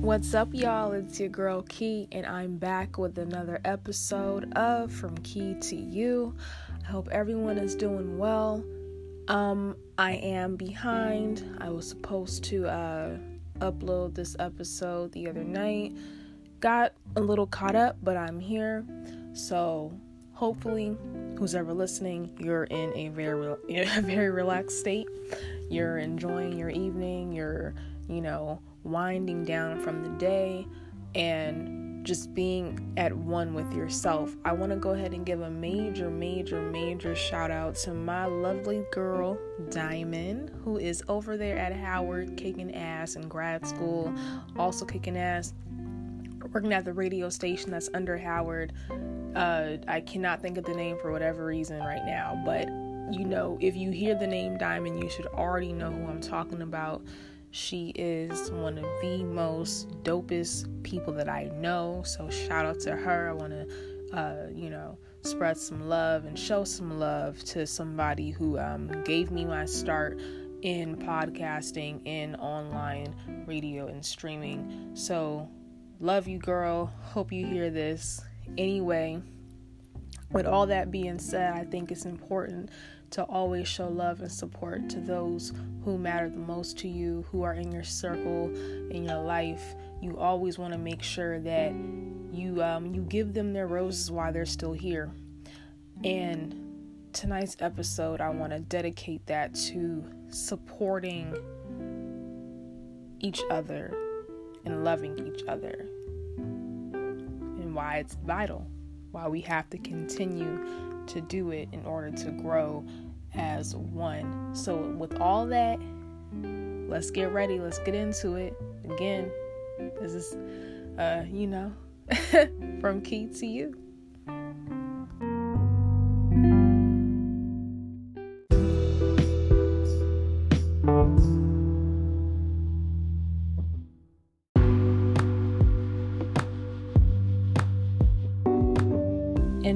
What's up, y'all? It's your girl Kee, and I'm back with another episode of From Kee to You. I hope everyone is doing well. Um, I am behind. I was supposed to uh, upload this episode the other night. Got a little caught up, but I'm here. So hopefully, who's ever listening, you're in a very, a very relaxed state. You're enjoying your evening. You're, you know, winding down from the day and just being at one with yourself. I want to go ahead and give a major, major, major shout out to my lovely girl, Diamond, who is over there at Howard kicking ass in grad school, also kicking ass, working at the radio station that's under Howard. Uh, I cannot think of the name for whatever reason right now, but you know, if you hear the name Diamond, you should already know who I'm talking about. She is one of the most dopest people that I know. So shout out to her. I want to, uh, you know, spread some love and show some love to somebody who um, gave me my start in podcasting, in online radio and streaming. So love you, girl. Hope you hear this. Anyway, with all that being said, I think it's important to always show love and support to those who matter the most to you, who are in your circle, in your life. You always want to make sure that you um, you give them their roses while they're still here. And tonight's episode, I want to dedicate that to supporting each other and loving each other, and why it's vital, why we have to continue to do it in order to grow as one. So, with all that, let's get ready. Let's get into it. Again, this is, uh, you know, from Kee to you.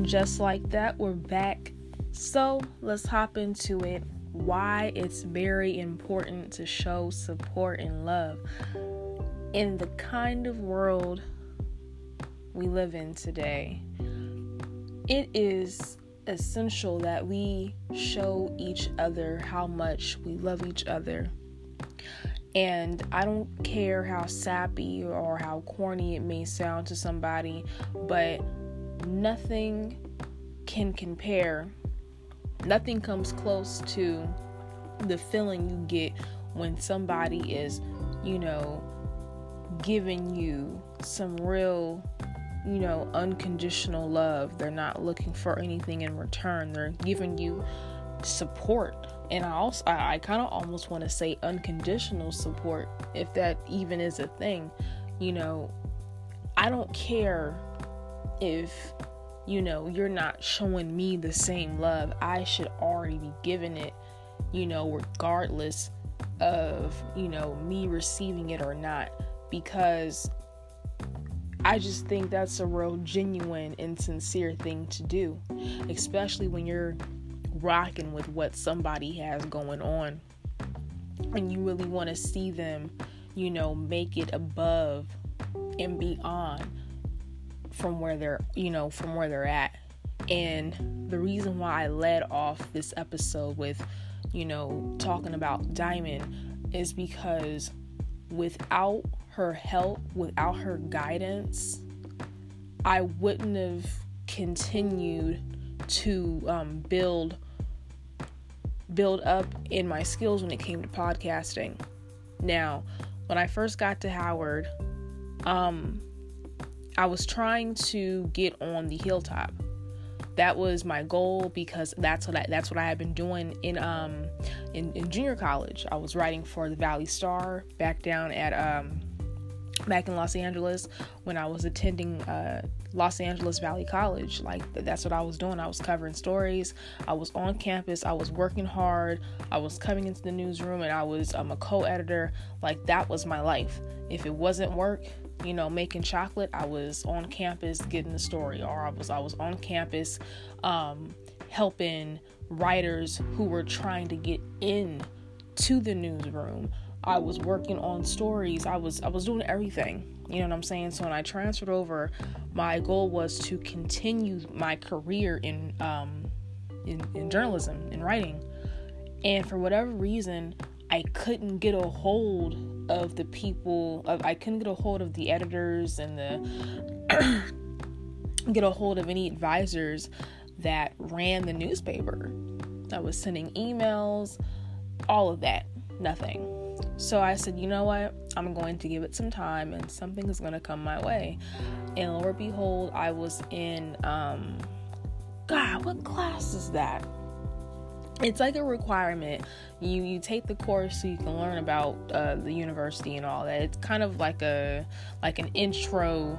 And just like that, we're back. So let's hop into it. Why it's very important to show support and love in the kind of world we live in today. It is essential that we show each other how much we love each other. And I don't care how sappy or how corny it may sound to somebody, but nothing can compare. Nothing comes close to the feeling you get when somebody is, you know, giving you some real, you know, unconditional love. They're not looking for anything in return. They're giving you support. And I also I, I kind of almost want to say unconditional support if that even is a thing. You know, I don't care if you know you're not showing me the same love i should already be giving it you know regardless of you know me receiving it or not. Because i just think that's a real genuine and sincere thing to do especially when you're rocking with what somebody has going on. And you really want to see them you know make it above and beyond from where they're, you know, from where they're at. And the reason why I led off this episode with, you know, talking about Diamond is because without her help, without her guidance, I wouldn't have continued to um, build build up in my skills when it came to podcasting. Now, when I first got to Howard, um, I was trying to get on the hilltop. That was my goal because that's what I, that's what I had been doing in um in, in junior college. I was writing for the Valley Star back down at um back in Los Angeles when I was attending uh, Los Angeles Valley College. Like that's what I was doing. I was covering stories. I was on campus. I was working hard. I was coming into the newsroom and I was um, a co-editor. Like that was my life. If it wasn't work, you know, making chocolate, I was on campus getting the story, or I was I was on campus um, helping writers who were trying to get in to the newsroom I was working on stories. I was I was doing everything. You know what I'm saying? So when I transferred over, my goal was to continue my career in um in, in journalism, in writing. And for whatever reason, I couldn't get a hold of the people of I couldn't get a hold of the editors and the get a hold of any advisors that ran the newspaper. I was sending emails, all of that, nothing. So I said, you know what? I'm going to give it some time and something is going to come my way. And Lord behold, I was in, um, God, what class is that? It's like a requirement. You you take the course so you can learn about uh, the university and all that. It's kind of like a like an intro,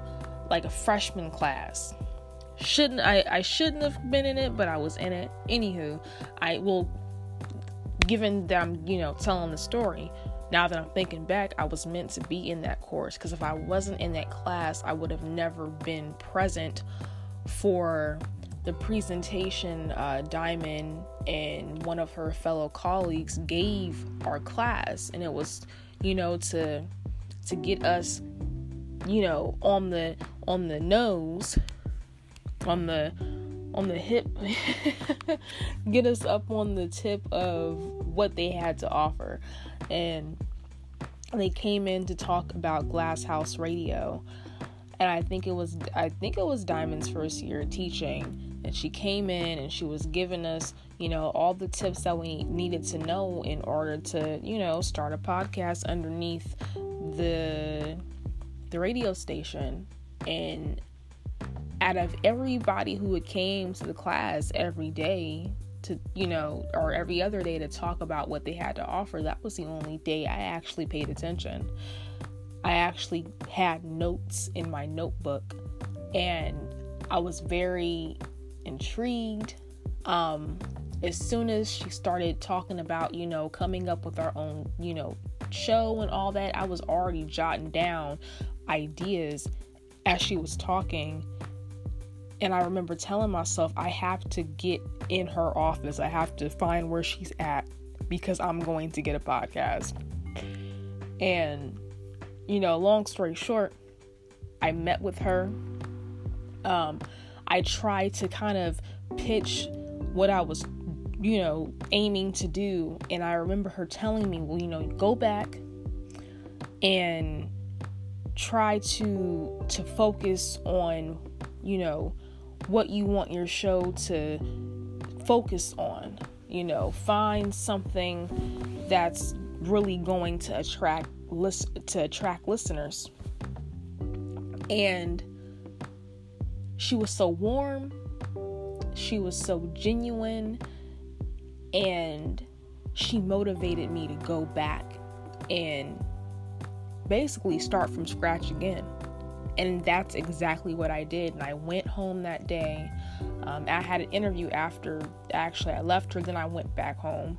like a freshman class shouldn't I, I shouldn't have been in it, but I was in it. Anywho, I will given that I'm, you know, telling the story, now that I'm thinking back, I was meant to be in that course because if I wasn't in that class, I would have never been present for the presentation uh, Diamond and one of her fellow colleagues gave our class, and it was, you know, to to get us, you know, on the on the nose on the on the hip get us up on the tip of what they had to offer. And they came in to talk about Glass House Radio. And i think it was i think it was diamond's first year teaching she came in and she was giving us you know all the tips that we needed to know in order to you know start a podcast underneath the the radio station. And out of everybody who came to the class every day to you know or every other day to talk about what they had to offer that was the only day i actually paid attention. I actually had notes in my notebook. And i was very intrigued um as soon as she started talking about you know coming up with our own you know show and all that i was already jotting down ideas as she was talking and I remember telling myself, I have to get in her office. I have to find where she's at because I'm going to get a podcast. And, you know, long story short, I met with her. Um, I tried to kind of pitch what I was, you know, aiming to do. And I remember her telling me, well, you know, go back and try to to focus on you know what you want your show to focus on. You know, find something that's really going to attract list to attract listeners. And she was so warm, she was so genuine, and she motivated me to go back and basically start from scratch again and that's exactly what I did. And I went home that day. Um, I had an interview after actually I left her, then I went back home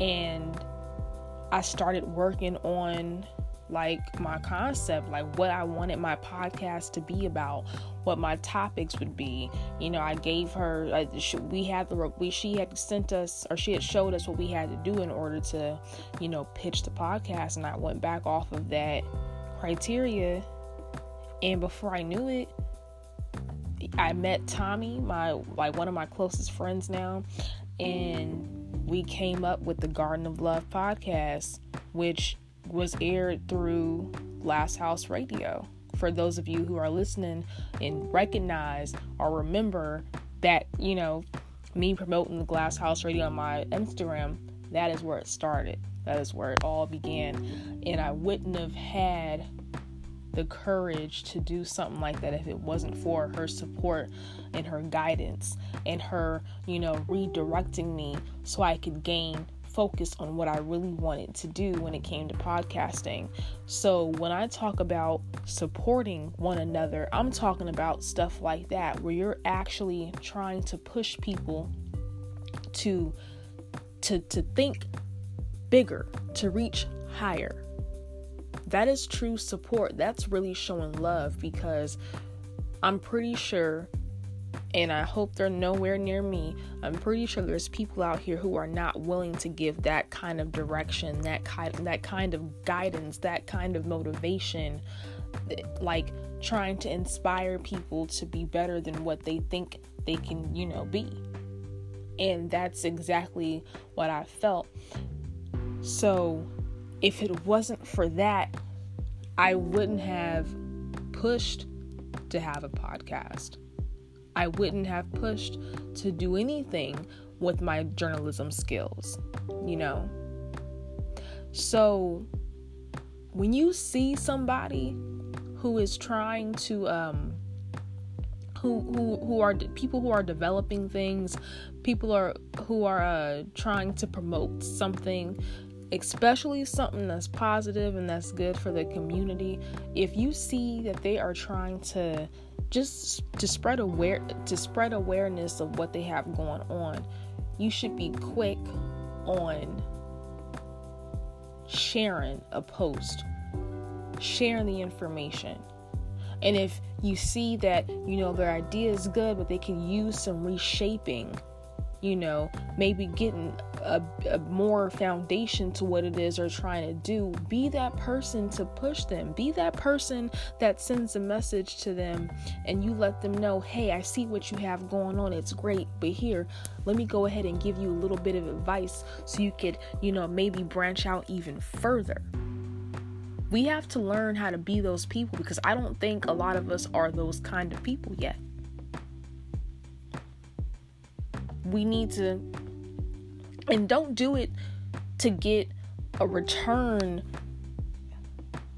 and I started working on like my concept, like what I wanted my podcast to be about, what my topics would be. You know, I gave her, uh, we had the, we, she had sent us, or she had showed us what we had to do in order to, you know, pitch the podcast. And I went back off of that criteria and before I knew it, I met Tommy, my like one of my closest friends now, and we came up with the Garden of Love podcast, which was aired through Glass House Radio. For those of you who are listening and recognize or remember that, you know, me promoting the Glass House Radio on my Instagram, that is where it started. That is where it all began. And I wouldn't have had the courage to do something like that if it wasn't for her support and her guidance and her, you know, redirecting me so I could gain focus on what I really wanted to do when it came to podcasting. So, when I talk about supporting one another, I'm talking about stuff like that where you're actually trying to push people to to to think bigger, to reach higher that is true support. That's really showing love because I'm pretty sure and I hope they're nowhere near me. I'm pretty sure there's people out here who are not willing to give that kind of direction, that kind that kind of guidance, that kind of motivation, like trying to inspire people to be better than what they think they can, you know, be. And that's exactly what I felt. So, if it wasn't for that, I wouldn't have pushed to have a podcast. I wouldn't have pushed to do anything with my journalism skills, you know? So when you see somebody who is trying to um who who who are people who are developing things, people are who are uh trying to promote something especially something that's positive and that's good for the community if you see that they are trying to just to spread aware to spread awareness of what they have going on you should be quick on sharing a post sharing the information. And if you see that you know their idea is good but they can use some reshaping you know, maybe getting a, a, more foundation to what it is they're trying to do. Be that person to push them. Be that person that sends a message to them and you let them know, hey, I see what you have going on. It's great, but here, let me go ahead and give you a little bit of advice so you could, you know, maybe branch out even further. We have to learn how to be those people because I don't think a lot of us are those kind of people yet. we need to and don't do it to get a return.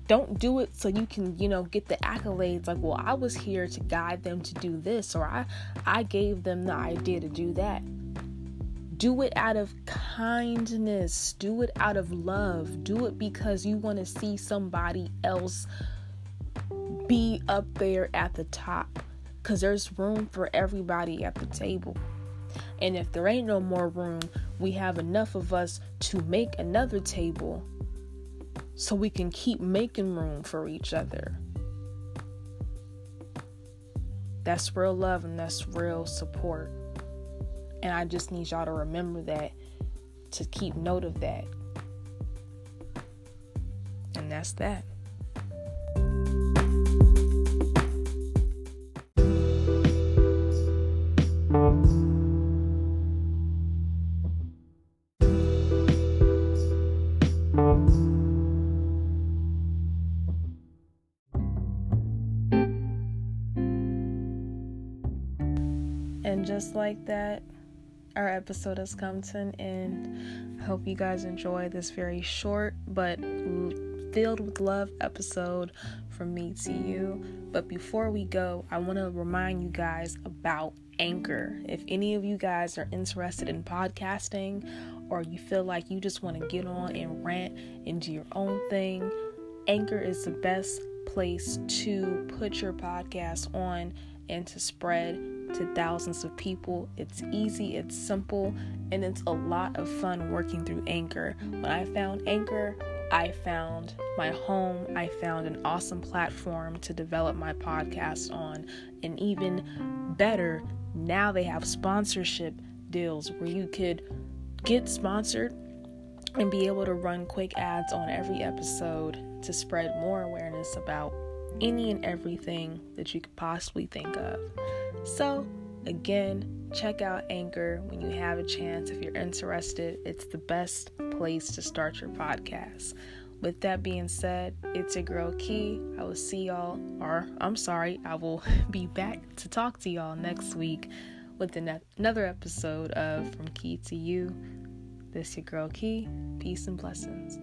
Don't do it so you can you know get the accolades. Like well i was here to guide them to do this or i i gave them the idea to do that. Do it out of kindness. Do it out of love. Do it because you want to see somebody else be up there at the top because there's room for everybody at the table. And if there ain't no more room, we have enough of us to make another table so we can keep making room for each other. That's real love and that's real support. And I just need y'all to remember that, to keep note of that. And that's that. Just like that, our episode has come to an end. I hope you guys enjoy this very short but filled with love episode from me to you. But before we go, I want to remind you guys about Anchor. If any of you guys are interested in podcasting or you feel like you just want to get on and rant and do your own thing, Anchor is the best place to put your podcast on and to spread to thousands of people. It's easy, it's simple, and it's a lot of fun working through Anchor. When I found Anchor, I found my home. I found an awesome platform to develop my podcast on. And even better, now they have sponsorship deals where you could get sponsored and be able to run quick ads on every episode to spread more awareness about any and everything that you could possibly think of. So, again, check out Anchor when you have a chance if you're interested. It's the best place to start your podcast. With that being said, it's a girl Kee. I will see y'all, or I'm sorry, I will be back to talk to y'all next week with another episode of From Kee to You. This your girl Kee. Peace and blessings.